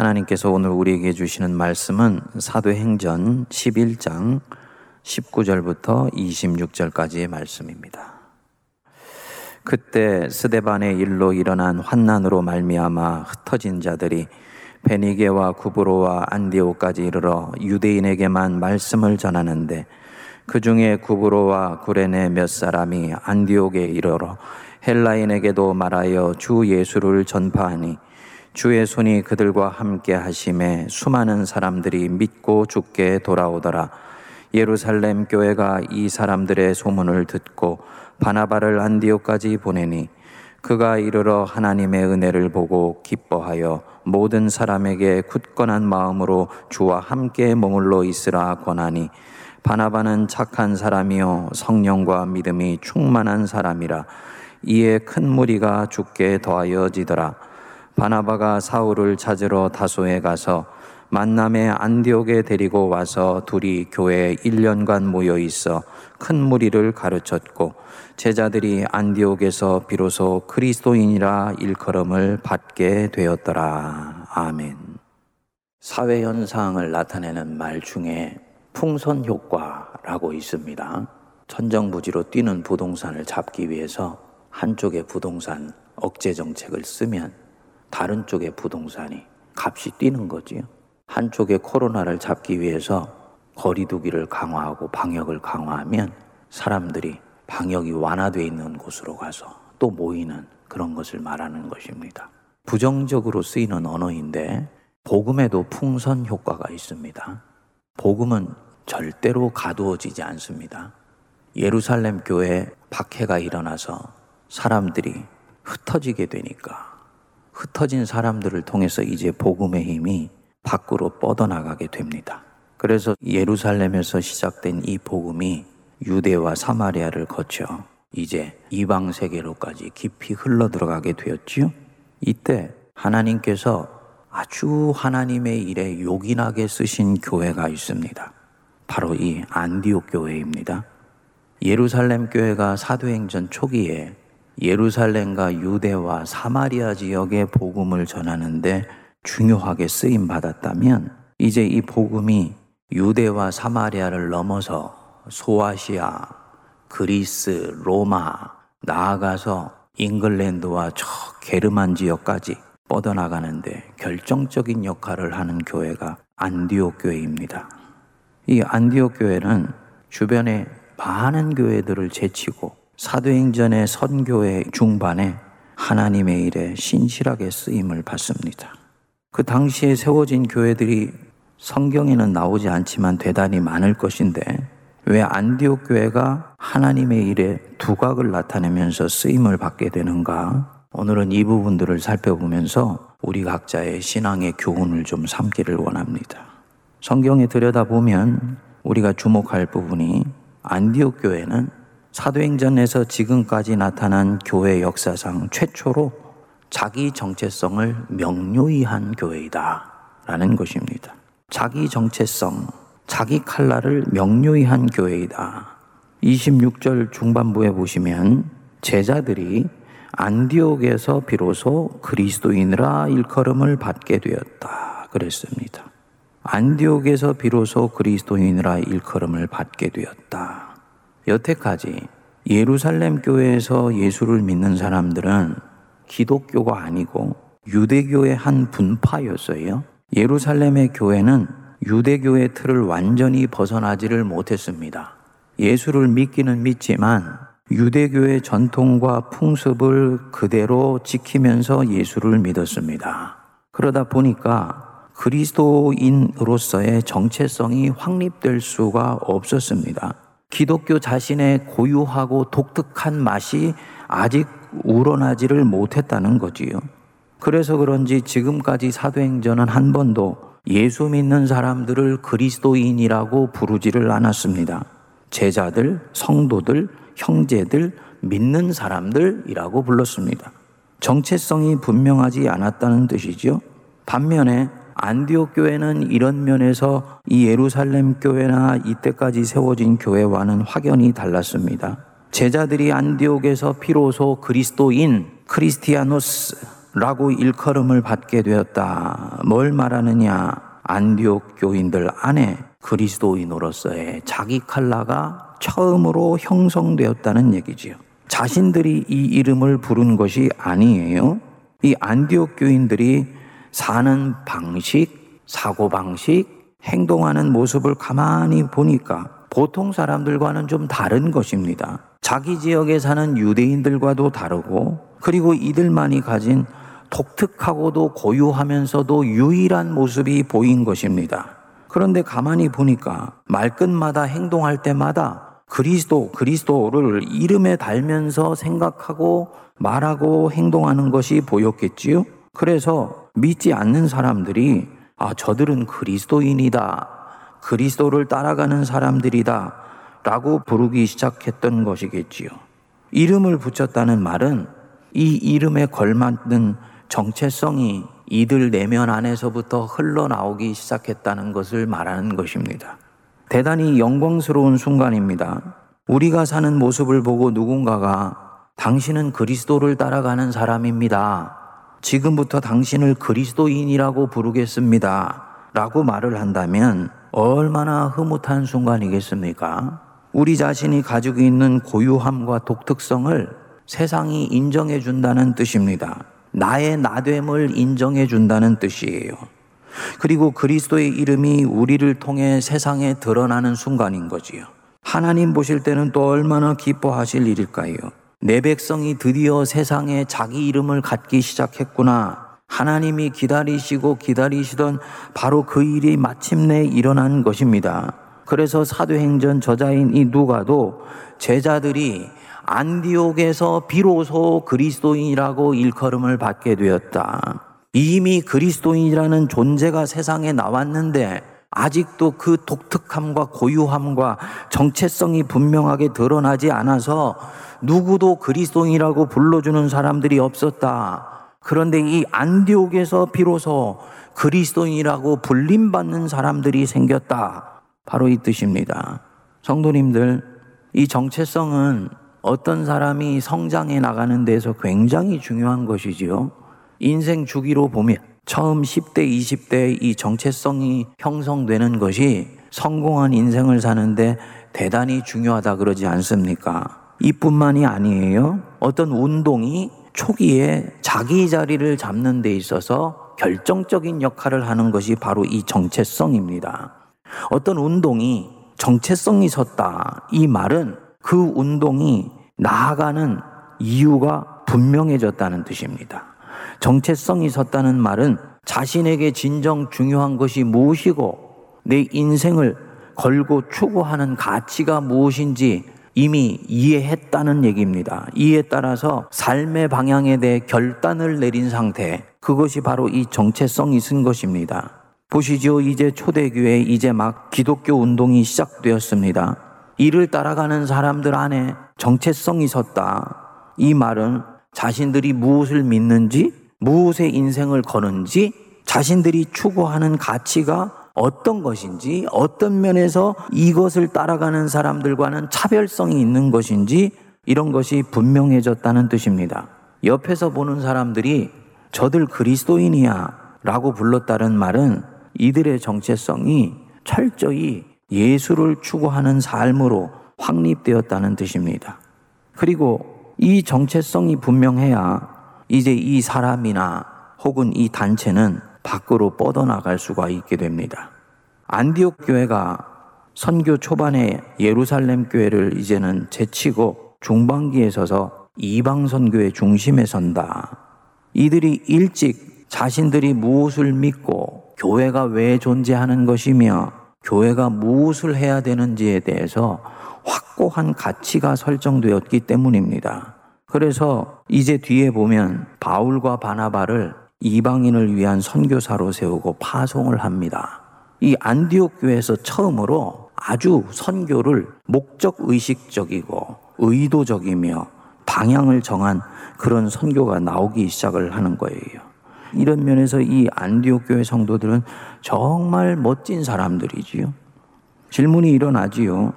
하나님께서 오늘 우리에게 주시는 말씀은 사도행전 11장 19절부터 26절까지의 말씀입니다. 그때 스데반의 일로 일어난 환난으로 말미암아 흩어진 자들이 베니게와 구브로와 안디오까지 이르러 유대인에게만 말씀을 전하는데 그 중에 구브로와 구레네 몇 사람이 안디옥에 이르러 헬라인에게도 말하여 주 예수를 전파하니 주의 손이 그들과 함께 하심에 수많은 사람들이 믿고 죽게 돌아오더라. 예루살렘 교회가 이 사람들의 소문을 듣고 바나바를 안디옥까지 보내니 그가 이르러 하나님의 은혜를 보고 기뻐하여 모든 사람에게 굳건한 마음으로 주와 함께 머물러 있으라 권하니 바나바는 착한 사람이요 성령과 믿음이 충만한 사람이라 이에 큰 무리가 죽게 더하여지더라 바나바가 사울을 찾으러 다소에 가서 만남의 안디옥에 데리고 와서 둘이 교회에 1년간 모여 있어 큰 무리를 가르쳤고 제자들이 안디옥에서 비로소 그리스도인이라 일컬음을 받게 되었더라. 아멘. 사회 현상을 나타내는 말 중에 풍선 효과라고 있습니다. 천정부지로 뛰는 부동산을 잡기 위해서 한쪽의 부동산 억제 정책을 쓰면 다른 쪽의 부동산이 값이 뛰는 거지요. 한쪽의 코로나를 잡기 위해서 거리두기를 강화하고 방역을 강화하면 사람들이 방역이 완화되어 있는 곳으로 가서 또 모이는 그런 것을 말하는 것입니다. 부정적으로 쓰이는 언어인데 복음에도 풍선 효과가 있습니다. 복음은 절대로 가두어지지 않습니다. 예루살렘 교회 박해가 일어나서 사람들이 흩어지게 되니까 흩어진 사람들을 통해서 이제 복음의 힘이 밖으로 뻗어나가게 됩니다. 그래서 예루살렘에서 시작된 이 복음이 유대와 사마리아를 거쳐 이제 이방 세계로까지 깊이 흘러 들어가게 되었지요. 이때 하나님께서 아주 하나님의 일에 요긴하게 쓰신 교회가 있습니다. 바로 이 안디옥 교회입니다. 예루살렘 교회가 사도행전 초기에 예루살렘과 유대와 사마리아 지역의 복음을 전하는데 중요하게 쓰임 받았다면 이제 이 복음이 유대와 사마리아를 넘어서 소아시아, 그리스, 로마, 나아가서 잉글랜드와 저 게르만 지역까지 뻗어나가는데 결정적인 역할을 하는 교회가 안디옥 교회입니다. 이 안디옥 교회는 주변에 많은 교회들을 제치고 사도행전의 선교의 중반에 하나님의 일에 신실하게 쓰임을 받습니다. 그 당시에 세워진 교회들이 성경에는 나오지 않지만 대단히 많을 것인데 왜 안디옥 교회가 하나님의 일에 두각을 나타내면서 쓰임을 받게 되는가? 오늘은 이 부분들을 살펴보면서 우리 각자의 신앙의 교훈을 좀 삼기를 원합니다. 성경에 들여다보면 우리가 주목할 부분이 안디옥 교회는 사도행전에서 지금까지 나타난 교회 역사상 최초로 자기 정체성을 명료히 한 교회이다. 라는 것입니다. 자기 정체성, 자기 칼날을 명료히 한 교회이다. 26절 중반부에 보시면 제자들이 안디옥에서 비로소 그리스도인이라 일컬음을 받게 되었다. 그랬습니다. 안디옥에서 비로소 그리스도인이라 일컬음을 받게 되었다. 여태까지 예루살렘 교회에서 예수를 믿는 사람들은 기독교가 아니고 유대교의 한 분파였어요. 예루살렘의 교회는 유대교의 틀을 완전히 벗어나지를 못했습니다. 예수를 믿기는 믿지만 유대교의 전통과 풍습을 그대로 지키면서 예수를 믿었습니다. 그러다 보니까 그리스도인으로서의 정체성이 확립될 수가 없었습니다. 기독교 자신의 고유하고 독특한 맛이 아직 우러나지를 못했다는 거지요. 그래서 그런지 지금까지 사도행전은 한 번도 예수 믿는 사람들을 그리스도인이라고 부르지를 않았습니다. 제자들, 성도들, 형제들, 믿는 사람들이라고 불렀습니다. 정체성이 분명하지 않았다는 뜻이죠. 반면에 안디옥 교회는 이런 면에서 이 예루살렘 교회나 이때까지 세워진 교회와는 확연히 달랐습니다. 제자들이 안디옥에서 비로소 그리스도인, 크리스티아노스, 라고 일컬음을 받게 되었다. 뭘 말하느냐? 안디옥 교인들 안에 그리스도인으로서의 자기 칼라가 처음으로 형성되었다는 얘기지요. 자신들이 이 이름을 부른 것이 아니에요. 이 안디옥 교인들이 사는 방식, 사고 방식, 행동하는 모습을 가만히 보니까 보통 사람들과는 좀 다른 것입니다. 자기 지역에 사는 유대인들과도 다르고 그리고 이들만이 가진 독특하고도 고유하면서도 유일한 모습이 보인 것입니다. 그런데 가만히 보니까 말끝마다 행동할 때마다 그리스도, 그리스도를 이름에 달면서 생각하고 말하고 행동하는 것이 보였겠지요? 그래서 믿지 않는 사람들이 아, 저들은 그리스도인이다. 그리스도를 따라가는 사람들이다. 라고 부르기 시작했던 것이겠지요. 이름을 붙였다는 말은 이 이름에 걸맞는 정체성이 이들 내면 안에서부터 흘러나오기 시작했다는 것을 말하는 것입니다. 대단히 영광스러운 순간입니다. 우리가 사는 모습을 보고 누군가가 당신은 그리스도를 따라가는 사람입니다. 지금부터 당신을 그리스도인이라고 부르겠습니다. 라고 말을 한다면 얼마나 흐뭇한 순간이겠습니까? 우리 자신이 가지고 있는 고유함과 독특성을 세상이 인정해 준다는 뜻입니다. 나의 나됨을 인정해 준다는 뜻이에요. 그리고 그리스도의 이름이 우리를 통해 세상에 드러나는 순간인 거지요. 하나님 보실 때는 또 얼마나 기뻐하실 일일까요? 내 백성이 드디어 세상에 자기 이름을 갖기 시작했구나. 하나님이 기다리시고 기다리시던 바로 그 일이 마침내 일어난 것입니다. 그래서 사도행전 저자인 이 누가도 제자들이 안디옥에서 비로소 그리스도인이라고 일컬음을 받게 되었다. 이미 그리스도인이라는 존재가 세상에 나왔는데 아직도 그 독특함과 고유함과 정체성이 분명하게 드러나지 않아서 누구도 그리스도인이라고 불러주는 사람들이 없었다. 그런데 이 안디옥에서 비로소 그리스도인이라고 불림받는 사람들이 생겼다. 바로 이 뜻입니다. 성도님들, 이 정체성은 어떤 사람이 성장해 나가는 데서 굉장히 중요한 것이지요. 인생 주기로 보면 처음 10대, 20대 이 정체성이 형성되는 것이 성공한 인생을 사는데 대단히 중요하다 그러지 않습니까? 이뿐만이 아니에요. 어떤 운동이 초기에 자기 자리를 잡는 데 있어서 결정적인 역할을 하는 것이 바로 이 정체성입니다. 어떤 운동이 정체성이 섰다. 이 말은 그 운동이 나아가는 이유가 분명해졌다는 뜻입니다. 정체성이 섰다는 말은 자신에게 진정 중요한 것이 무엇이고 내 인생을 걸고 추구하는 가치가 무엇인지 이미 이해했다는 얘기입니다. 이에 따라서 삶의 방향에 대해 결단을 내린 상태, 그것이 바로 이 정체성이 쓴 것입니다. 보시죠. 이제 초대교회 이제 막 기독교 운동이 시작되었습니다. 이를 따라가는 사람들 안에 정체성이 섰다. 이 말은 자신들이 무엇을 믿는지, 무엇의 인생을 거는지, 자신들이 추구하는 가치가 어떤 것인지, 어떤 면에서 이것을 따라가는 사람들과는 차별성이 있는 것인지, 이런 것이 분명해졌다는 뜻입니다. 옆에서 보는 사람들이 저들 그리스도인이야 라고 불렀다는 말은 이들의 정체성이 철저히 예수를 추구하는 삶으로 확립되었다는 뜻입니다. 그리고 이 정체성이 분명해야 이제 이 사람이나 혹은 이 단체는 밖으로 뻗어나갈 수가 있게 됩니다. 안디옥 교회가 선교 초반에 예루살렘 교회를 이제는 제치고 중반기에 서서 이방 선교의 중심에 선다. 이들이 일찍 자신들이 무엇을 믿고 교회가 왜 존재하는 것이며 교회가 무엇을 해야 되는지에 대해서 확고한 가치가 설정되었기 때문입니다. 그래서 이제 뒤에 보면 바울과 바나바를 이방인을 위한 선교사로 세우고 파송을 합니다. 이 안디옥 교회에서 처음으로 아주 선교를 목적 의식적이고 의도적이며 방향을 정한 그런 선교가 나오기 시작을 하는 거예요. 이런 면에서 이 안디옥 교회 성도들은 정말 멋진 사람들이지요. 질문이 일어나지요.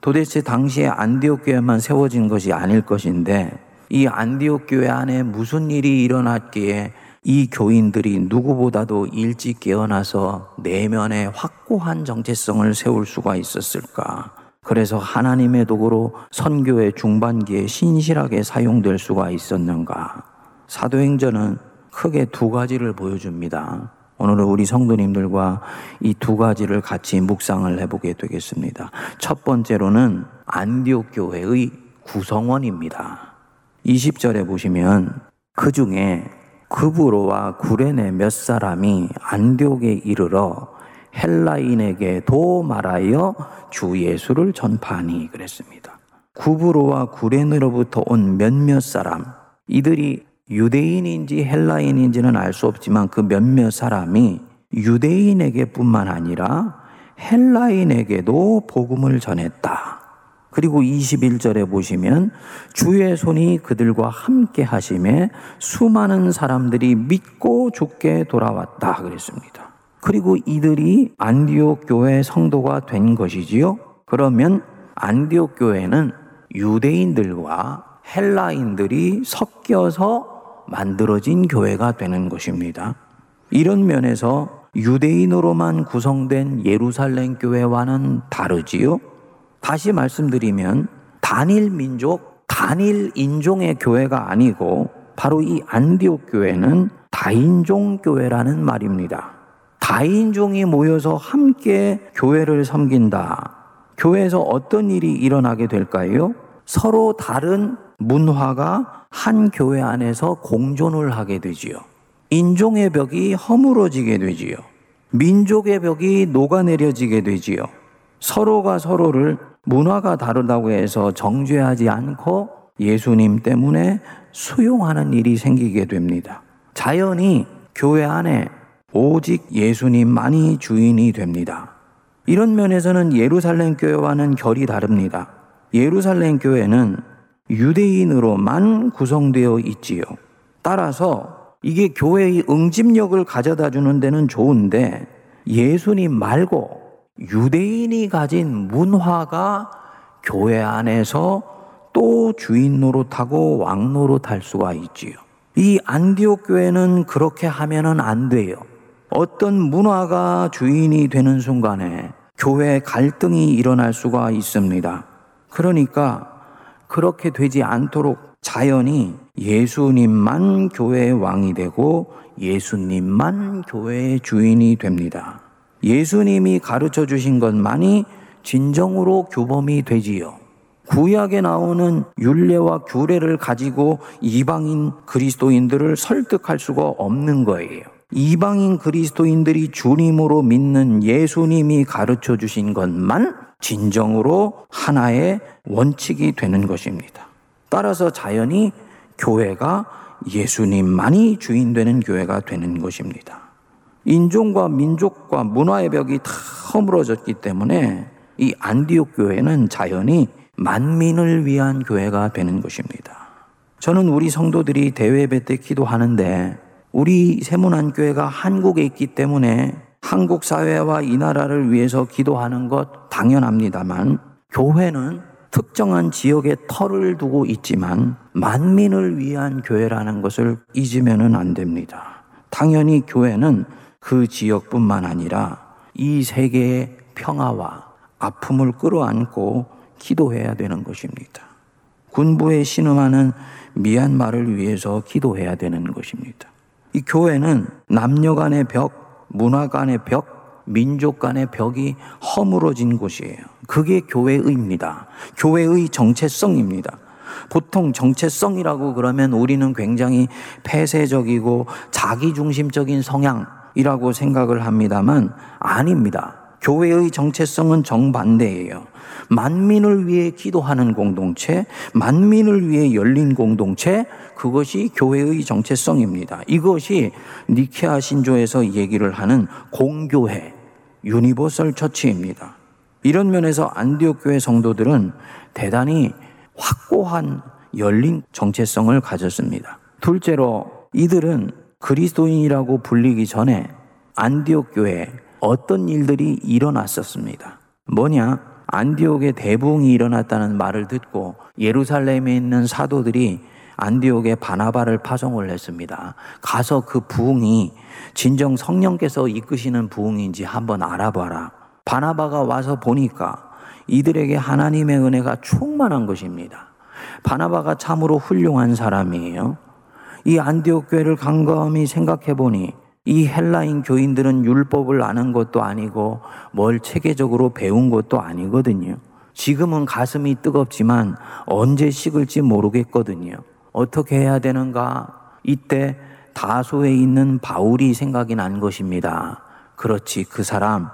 도대체 당시에 안디옥 교회만 세워진 것이 아닐 것인데 이 안디옥 교회 안에 무슨 일이 일어났기에 이 교인들이 누구보다도 일찍 깨어나서 내면에 확고한 정체성을 세울 수가 있었을까? 그래서 하나님의 도구로 선교의 중반기에 신실하게 사용될 수가 있었는가? 사도행전은 크게 두 가지를 보여줍니다. 오늘은 우리 성도님들과 이 두 가지를 같이 묵상을 해보게 되겠습니다. 첫 번째로는 안디옥 교회의 구성원입니다. 20절에 보시면 그 중에 그브로와 구레네 몇 사람이 안디옥에 이르러 헬라인에게도 말하여 주 예수를 전파하니 그랬습니다. 구브로와 구레네로부터 온 몇몇 사람 이들이 유대인인지 헬라인인지는 알 수 없지만 그 몇몇 사람이 유대인에게뿐만 아니라 헬라인에게도 복음을 전했다. 그리고 21절에 보시면 주의 손이 그들과 함께 하심에 수많은 사람들이 믿고 죽게 돌아왔다 그랬습니다. 그리고 이들이 안디옥 교회 성도가 된 것이지요. 그러면 안디옥 교회는 유대인들과 헬라인들이 섞여서 만들어진 교회가 되는 것입니다. 이런 면에서 유대인으로만 구성된 예루살렘 교회와는 다르지요. 다시 말씀드리면 단일 민족, 단일 인종의 교회가 아니고 바로 이 안디옥 교회는 다인종 교회라는 말입니다. 다인종이 모여서 함께 교회를 섬긴다. 교회에서 어떤 일이 일어나게 될까요? 서로 다른 문화가 한 교회 안에서 공존을 하게 되지요. 인종의 벽이 허물어지게 되지요. 민족의 벽이 녹아내려지게 되지요. 서로가 서로를 문화가 다르다고 해서 정죄하지 않고 예수님 때문에 수용하는 일이 생기게 됩니다. 자연히 교회 안에 오직 예수님만이 주인이 됩니다. 이런 면에서는 예루살렘 교회와는 결이 다릅니다. 예루살렘 교회는 유대인으로만 구성되어 있지요. 따라서 이게 교회의 응집력을 가져다 주는 데는 좋은데 예수님 말고 유대인이 가진 문화가 교회 안에서 또 주인 노릇하고 왕 노릇할 수가 있지요. 이 안디옥 교회는 그렇게 하면은 안 돼요. 어떤 문화가 주인이 되는 순간에 교회 갈등이 일어날 수가 있습니다. 그러니까 그렇게 되지 않도록 자연히 예수님만 교회의 왕이 되고 예수님만 교회의 주인이 됩니다. 예수님이 가르쳐 주신 것만이 진정으로 규범이 되지요. 구약에 나오는 율례와 규례를 가지고 이방인 그리스도인들을 설득할 수가 없는 거예요. 이방인 그리스도인들이 주님으로 믿는 예수님이 가르쳐 주신 것만 진정으로 하나의 원칙이 되는 것입니다. 따라서 자연히 교회가 예수님만이 주인 되는 교회가 되는 것입니다. 인종과 민족과 문화의 벽이 다 허물어졌기 때문에 이 안디옥 교회는 자연히 만민을 위한 교회가 되는 것입니다. 저는 우리 성도들이 대회 예배 때 기도하는데 우리 세문안 교회가 한국에 있기 때문에 한국 사회와 이 나라를 위해서 기도하는 것 당연합니다만 교회는 특정한 지역에 털을 두고 있지만 만민을 위한 교회라는 것을 잊으면 안 됩니다. 당연히 교회는 그 지역뿐만 아니라 이 세계의 평화와 아픔을 끌어안고 기도해야 되는 것입니다. 군부에 신음하는 미얀마를 위해서 기도해야 되는 것입니다. 이 교회는 남녀 간의 벽, 문화 간의 벽, 민족 간의 벽이 허물어진 곳이에요. 그게 교회의입니다. 교회의 정체성입니다. 보통 정체성이라고 그러면 우리는 굉장히 폐쇄적이고 자기중심적인 성향, 이라고 생각을 합니다만 아닙니다. 교회의 정체성은 정반대예요. 만민을 위해 기도하는 공동체, 만민을 위해 열린 공동체, 그것이 교회의 정체성입니다. 이것이 니케아 신조에서 얘기를 하는 공교회, universal church입니다. 이런 면에서 안디옥 교회 성도들은 대단히 확고한 열린 정체성을 가졌습니다. 둘째로 이들은 그리스도인이라고 불리기 전에 안디옥 교회에 어떤 일들이 일어났었습니다. 뭐냐? 안디옥에 대붕이 일어났다는 말을 듣고 예루살렘에 있는 사도들이 안디옥에 바나바를 파송을 했습니다. 가서 그 부흥이 진정 성령께서 이끄시는 부흥인지 한번 알아봐라. 바나바가 와서 보니까 이들에게 하나님의 은혜가 충만한 것입니다. 바나바가 참으로 훌륭한 사람이에요. 이 안디옥 교회를 곰곰이 생각해 보니 이 헬라인 교인들은 율법을 아는 것도 아니고 뭘 체계적으로 배운 것도 아니거든요. 지금은 가슴이 뜨겁지만 언제 식을지 모르겠거든요. 어떻게 해야 되는가? 이때 다소에 있는 바울이 생각이 난 것입니다. 그렇지, 그 사람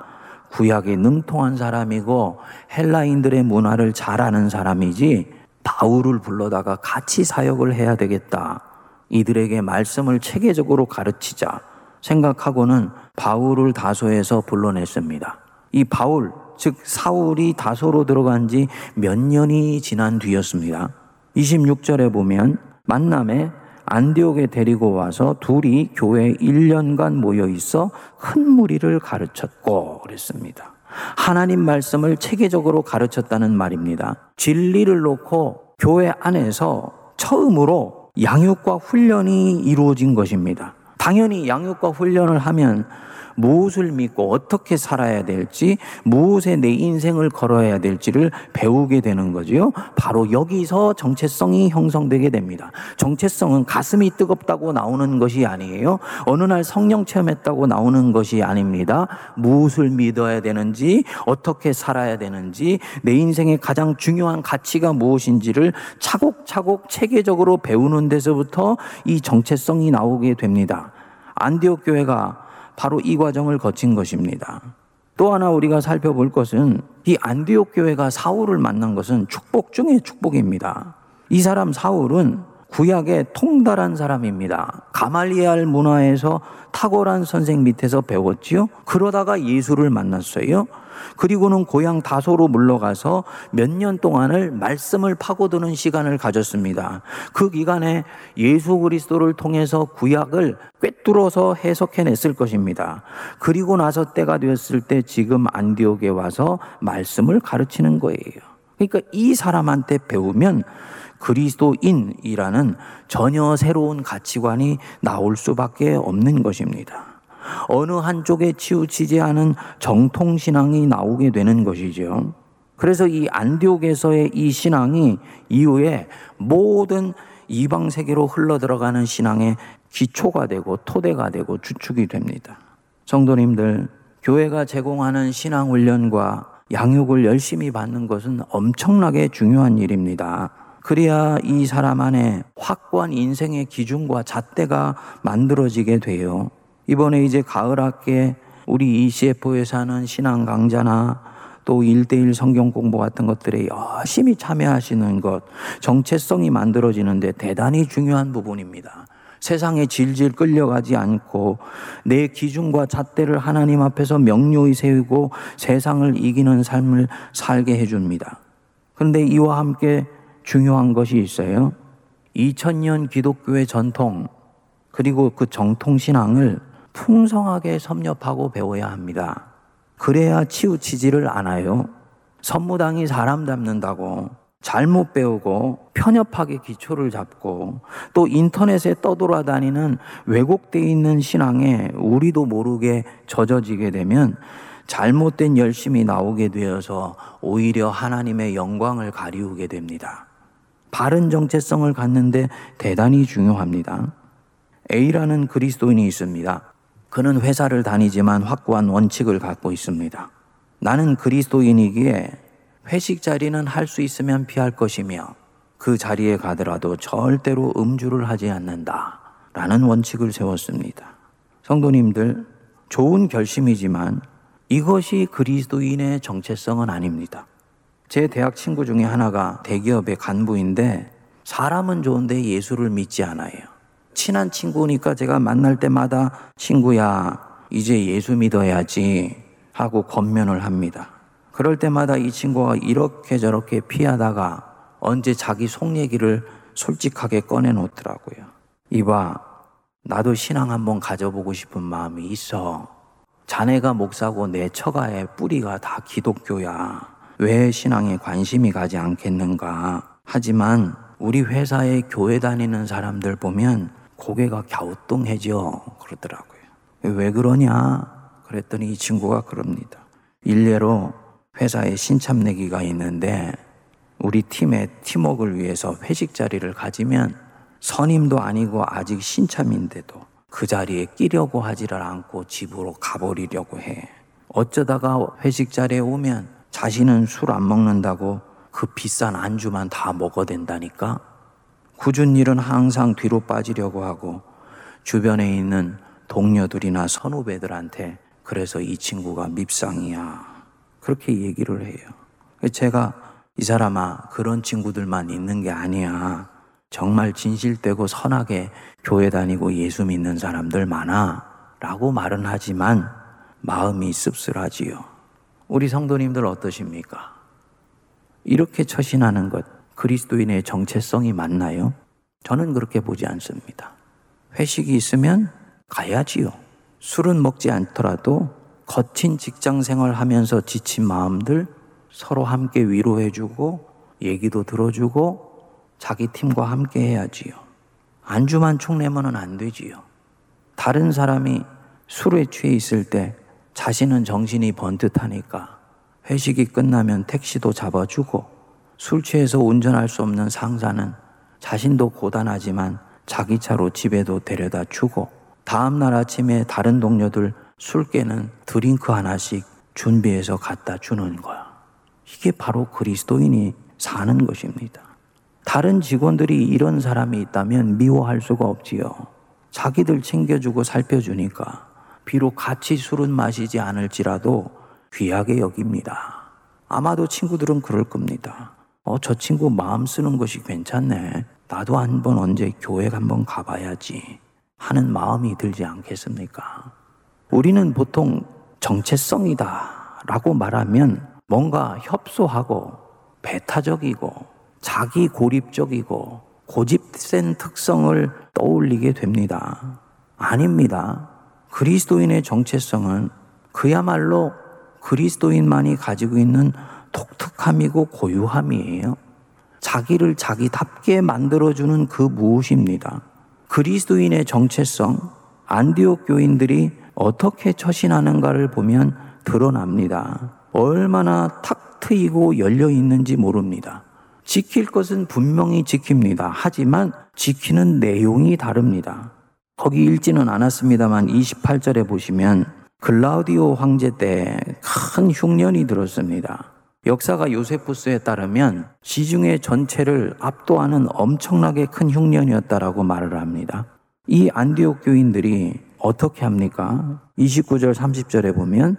구약에 능통한 사람이고 헬라인들의 문화를 잘 아는 사람이지 바울을 불러다가 같이 사역을 해야 되겠다. 이들에게 말씀을 체계적으로 가르치자 생각하고는 바울을 다소에서 불러냈습니다. 이 바울, 즉 사울이 다소로 들어간 지 몇 년이 지난 뒤였습니다. 26절에 보면 만남에 안디옥에 데리고 와서 둘이 교회 1년간 모여 있어 큰 무리를 가르쳤고 그랬습니다. 하나님 말씀을 체계적으로 가르쳤다는 말입니다. 진리를 놓고 교회 안에서 처음으로 양육과 훈련이 이루어진 것입니다. 당연히 양육과 훈련을 하면 무엇을 믿고 어떻게 살아야 될지, 무엇에 내 인생을 걸어야 될지를 배우게 되는 거지요. 바로 여기서 정체성이 형성되게 됩니다. 정체성은 가슴이 뜨겁다고 나오는 것이 아니에요. 어느 날 성령 체험했다고 나오는 것이 아닙니다. 무엇을 믿어야 되는지, 어떻게 살아야 되는지, 내 인생의 가장 중요한 가치가 무엇인지를 차곡차곡 체계적으로 배우는 데서부터 이 정체성이 나오게 됩니다. 안디옥 교회가 바로 이 과정을 거친 것입니다. 또 하나 우리가 살펴볼 것은 이 안디옥 교회가 사울을 만난 것은 축복 중의 축복입니다. 이 사람 사울은 구약의 통달한 사람입니다. 가말리알 문화에서 탁월한 선생 밑에서 배웠지요. 그러다가 예수를 만났어요. 그리고는 고향 다소로 물러가서 몇 년 동안을 말씀을 파고드는 시간을 가졌습니다. 그 기간에 예수 그리스도를 통해서 구약을 꿰뚫어서 해석해냈을 것입니다. 그리고 나서 때가 되었을 때 지금 안디옥에 와서 말씀을 가르치는 거예요. 그러니까 이 사람한테 배우면 그리스도인이라는 전혀 새로운 가치관이 나올 수밖에 없는 것입니다. 어느 한쪽에 치우치지 않은 정통신앙이 나오게 되는 것이죠. 그래서 이 안디옥에서의 이 신앙이 이후에 모든 이방 세계로 흘러 들어가는 신앙의 기초가 되고 토대가 되고 주축이 됩니다. 성도님들, 교회가 제공하는 신앙 훈련과 양육을 열심히 받는 것은 엄청나게 중요한 일입니다. 그래야 이 사람 안에 확고한 인생의 기준과 잣대가 만들어지게 돼요. 이번에 이제 가을 학기에 우리 ECF에서 하는 신앙 강좌나 또 일대일 성경 공부 같은 것들에 열심히 참여하시는 것, 정체성이 만들어지는데 대단히 중요한 부분입니다. 세상에 질질 끌려가지 않고 내 기준과 잣대를 하나님 앞에서 명료히 세우고 세상을 이기는 삶을 살게 해줍니다. 그런데 이와 함께 중요한 것이 있어요. 2000년 기독교의 전통, 그리고 그 정통 신앙을 풍성하게 섭렵하고 배워야 합니다. 그래야 치우치지를 않아요. 선무당이 사람 잡는다고 잘못 배우고 편협하게 기초를 잡고 또 인터넷에 떠돌아다니는 왜곡되어 있는 신앙에 우리도 모르게 젖어지게 되면 잘못된 열심이 나오게 되어서 오히려 하나님의 영광을 가리우게 됩니다. 바른 정체성을 갖는데 대단히 중요합니다. A라는 그리스도인이 있습니다. 그는 회사를 다니지만 확고한 원칙을 갖고 있습니다. 나는 그리스도인이기에 회식 자리는 할 수 있으면 피할 것이며 그 자리에 가더라도 절대로 음주를 하지 않는다. 라는 원칙을 세웠습니다. 성도님들, 좋은 결심이지만 이것이 그리스도인의 정체성은 아닙니다. 제 대학 친구 중에 하나가 대기업의 간부인데 사람은 좋은데 예수를 믿지 않아요. 친한 친구니까 제가 만날 때마다 친구야, 이제 예수 믿어야지 하고 권면을 합니다. 그럴 때마다 이 친구가 이렇게 저렇게 피하다가 언제 자기 속 얘기를 솔직하게 꺼내놓더라고요. 이봐, 나도 신앙 한번 가져보고 싶은 마음이 있어. 자네가 목사고 내 처가의 뿌리가 다 기독교야. 왜 신앙에 관심이 가지 않겠는가? 하지만 우리 회사에 교회 다니는 사람들 보면 고개가 갸우뚱해져 그러더라고요. 왜 그러냐? 그랬더니 이 친구가 그럽니다. 일례로 회사에 신참내기가 있는데 우리 팀의 팀웍을 위해서 회식 자리를 가지면 선임도 아니고 아직 신참인데도 그 자리에 끼려고 하지를 않고 집으로 가버리려고 해. 어쩌다가 회식 자리에 오면 자신은 술 안 먹는다고 그 비싼 안주만 다 먹어댄다니까? 굳은 일은 항상 뒤로 빠지려고 하고 주변에 있는 동료들이나 선후배들한테 그래서 이 친구가 밉상이야. 그렇게 얘기를 해요. 제가 이 사람아, 그런 친구들만 있는 게 아니야. 정말 진실되고 선하게 교회 다니고 예수 믿는 사람들 많아. 라고 말은 하지만 마음이 씁쓸하지요. 우리 성도님들 어떠십니까? 이렇게 처신하는 것, 그리스도인의 정체성이 맞나요? 저는 그렇게 보지 않습니다. 회식이 있으면 가야지요. 술은 먹지 않더라도 거친 직장 생활 하면서 지친 마음들 서로 함께 위로해주고 얘기도 들어주고 자기 팀과 함께 해야지요. 안주만 축내면은 안 되지요. 다른 사람이 술에 취해 있을 때 자신은 정신이 번듯하니까 회식이 끝나면 택시도 잡아주고 술 취해서 운전할 수 없는 상사는 자신도 고단하지만 자기 차로 집에도 데려다 주고 다음날 아침에 다른 동료들 술 깨는 드링크 하나씩 준비해서 갖다 주는 거야. 이게 바로 그리스도인이 사는 것입니다. 다른 직원들이 이런 사람이 있다면 미워할 수가 없지요. 자기들 챙겨주고 살펴주니까 비록 같이 술은 마시지 않을지라도 귀하게 여깁니다. 아마도 친구들은 그럴 겁니다. 어, 저 친구 마음 쓰는 것이 괜찮네. 나도 한번 언제 교회 한번 가봐야지. 하는 마음이 들지 않겠습니까? 우리는 보통 정체성이다 라고 말하면 뭔가 협소하고 배타적이고 자기 고립적이고 고집센 특성을 떠올리게 됩니다. 아닙니다. 그리스도인의 정체성은 그야말로 그리스도인만이 가지고 있는 독특함이고 고유함이에요. 자기를 자기답게 만들어주는 그 무엇입니다. 그리스도인의 정체성, 안디옥 교인들이 어떻게 처신하는가를 보면 드러납니다. 얼마나 탁 트이고 열려 있는지 모릅니다. 지킬 것은 분명히 지킵니다. 하지만 지키는 내용이 다릅니다. 거기 읽지는 않았습니다만 28절에 보시면 글라우디오 황제 때 큰 흉년이 들었습니다. 역사가 요세푸스에 따르면 시중의 전체를 압도하는 엄청나게 큰 흉년이었다라고 말을 합니다. 이 안디옥 교인들이 어떻게 합니까? 29절 30절에 보면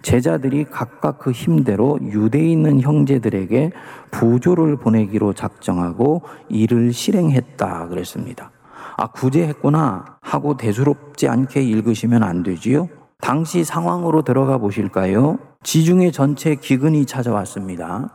제자들이 각각 그 힘대로 유대에 있는 형제들에게 부조를 보내기로 작정하고 이를 실행했다 그랬습니다. 아, 구제했구나 하고 대수롭지 않게 읽으시면 안 되지요? 당시 상황으로 들어가 보실까요? 지중해 전체 기근이 찾아왔습니다.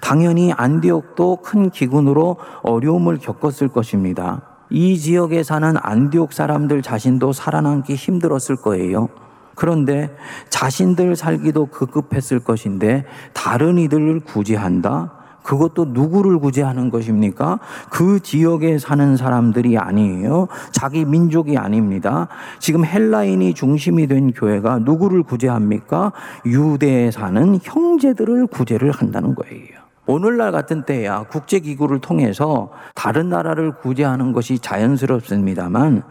당연히 안디옥도 큰 기근으로 어려움을 겪었을 것입니다. 이 지역에 사는 안디옥 사람들 자신도 살아남기 힘들었을 거예요. 그런데 자신들 살기도 급급했을 것인데 다른 이들을 구제한다? 그것도 누구를 구제하는 것입니까? 그 지역에 사는 사람들이 아니에요. 자기 민족이 아닙니다. 지금 헬라인이 중심이 된 교회가 누구를 구제합니까? 유대에 사는 형제들을 구제를 한다는 거예요. 오늘날 같은 때야 국제기구를 통해서 다른 나라를 구제하는 것이 자연스럽습니다만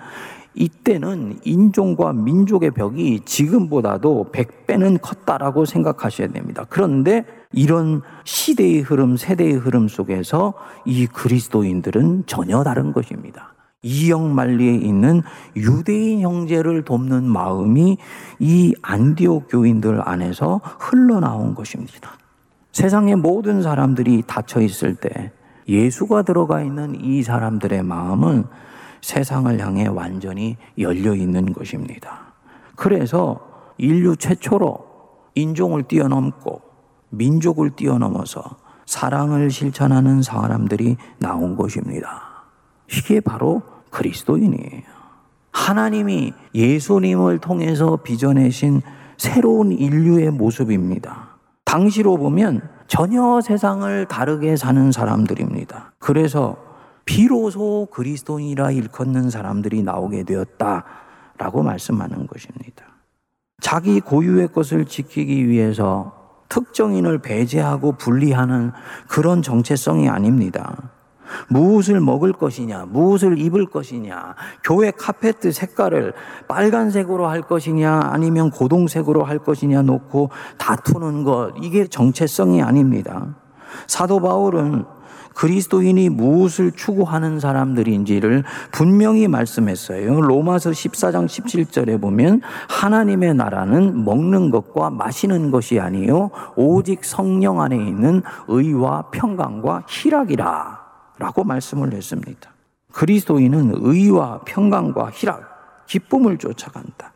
이때는 인종과 민족의 벽이 지금보다도 100배는 컸다라고 생각하셔야 됩니다. 그런데 이런 시대의 흐름, 세대의 흐름 속에서 이 그리스도인들은 전혀 다른 것입니다. 이영만리에 있는 유대인 형제를 돕는 마음이 이 안디옥 교인들 안에서 흘러나온 것입니다. 세상의 모든 사람들이 닫혀 있을 때 예수가 들어가 있는 이 사람들의 마음은 세상을 향해 완전히 열려 있는 것입니다. 그래서 인류 최초로 인종을 뛰어넘고 민족을 뛰어넘어서 사랑을 실천하는 사람들이 나온 것입니다. 이게 바로 그리스도인이에요. 하나님이 예수님을 통해서 빚어내신 새로운 인류의 모습입니다. 당시로 보면 전혀 세상을 다르게 사는 사람들입니다. 그래서 비로소 그리스도인이라 일컫는 사람들이 나오게 되었다라고 말씀하는 것입니다. 자기 고유의 것을 지키기 위해서 특정인을 배제하고 분리하는 그런 정체성이 아닙니다. 무엇을 먹을 것이냐, 무엇을 입을 것이냐, 교회 카페트 색깔을 빨간색으로 할 것이냐, 아니면 고동색으로 할 것이냐 놓고 다투는 것, 이게 정체성이 아닙니다. 사도 바울은 그리스도인이 무엇을 추구하는 사람들인지를 분명히 말씀했어요. 로마서 14장 17절에 보면 하나님의 나라는 먹는 것과 마시는 것이 아니요 오직 성령 안에 있는 의와 평강과 희락이라 라고 말씀을 했습니다. 그리스도인은 의와 평강과 희락, 기쁨을 쫓아간다.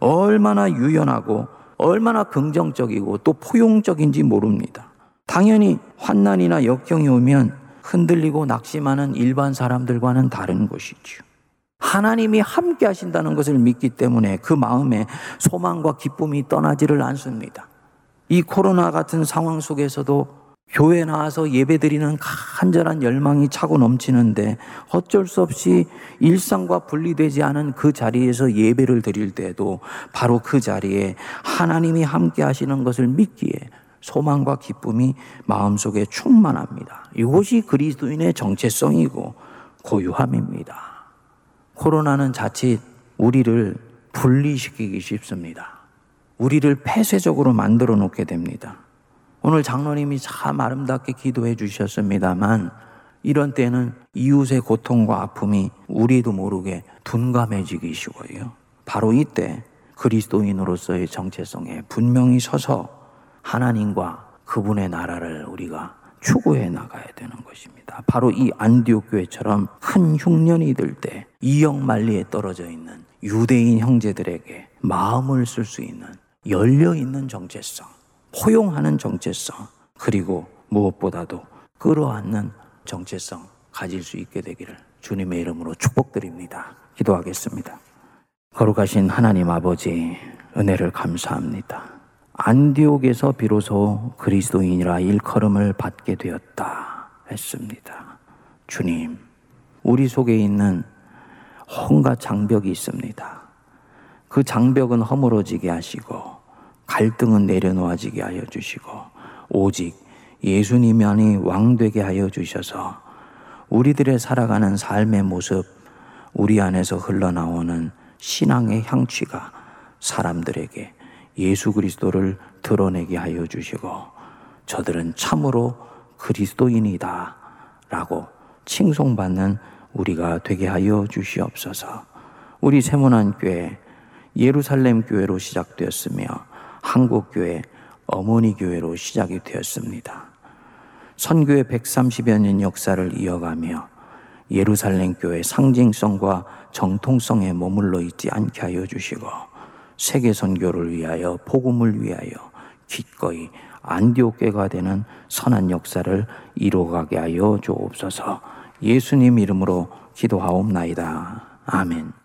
얼마나 유연하고 얼마나 긍정적이고 또 포용적인지 모릅니다. 당연히 환난이나 역경이 오면 흔들리고 낙심하는 일반 사람들과는 다른 것이죠. 하나님이 함께 하신다는 것을 믿기 때문에 그 마음에 소망과 기쁨이 떠나지를 않습니다. 이 코로나 같은 상황 속에서도 교회 나와서 예배 드리는 간절한 열망이 차고 넘치는데 어쩔 수 없이 일상과 분리되지 않은 그 자리에서 예배를 드릴 때도 바로 그 자리에 하나님이 함께 하시는 것을 믿기에 소망과 기쁨이 마음속에 충만합니다. 이것이 그리스도인의 정체성이고 고유함입니다. 코로나는 자칫 우리를 분리시키기 쉽습니다. 우리를 폐쇄적으로 만들어 놓게 됩니다. 오늘 장로님이 참 아름답게 기도해 주셨습니다만 이런 때는 이웃의 고통과 아픔이 우리도 모르게 둔감해지기 쉬워요. 바로 이때 그리스도인으로서의 정체성에 분명히 서서 하나님과 그분의 나라를 우리가 추구해 나가야 되는 것입니다. 바로 이 안디옥 교회처럼 큰 흉년이 들 때 이역만리에 떨어져 있는 유대인 형제들에게 마음을 쓸 수 있는 열려 있는 정체성. 포용하는 정체성, 그리고 무엇보다도 끌어안는 정체성 가질 수 있게 되기를 주님의 이름으로 축복드립니다. 기도하겠습니다. 거룩하신 하나님 아버지, 은혜를 감사합니다. 안디옥에서 비로소 그리스도인이라 일컬음을 받게 되었다 했습니다. 주님, 우리 속에 있는 온갖 장벽이 있습니다. 그 장벽은 허물어지게 하시고 갈등은 내려놓아지게 하여 주시고 오직 예수님만이 왕되게 하여 주셔서 우리들의 살아가는 삶의 모습, 우리 안에서 흘러나오는 신앙의 향취가 사람들에게 예수 그리스도를 드러내게 하여 주시고 저들은 참으로 그리스도인이다 라고 칭송받는 우리가 되게 하여 주시옵소서. 우리 세문안 교회 예루살렘 교회로 시작되었으며 한국 교회 어머니 교회로 시작이 되었습니다. 선교의 130여 년 역사를 이어가며 예루살렘 교회 상징성과 정통성에 머물러 있지 않게 하여 주시고 세계 선교를 위하여 복음을 위하여 기꺼이 안디옥교가 되는 선한 역사를 이루어가게 하여 주옵소서. 예수님 이름으로 기도하옵나이다. 아멘.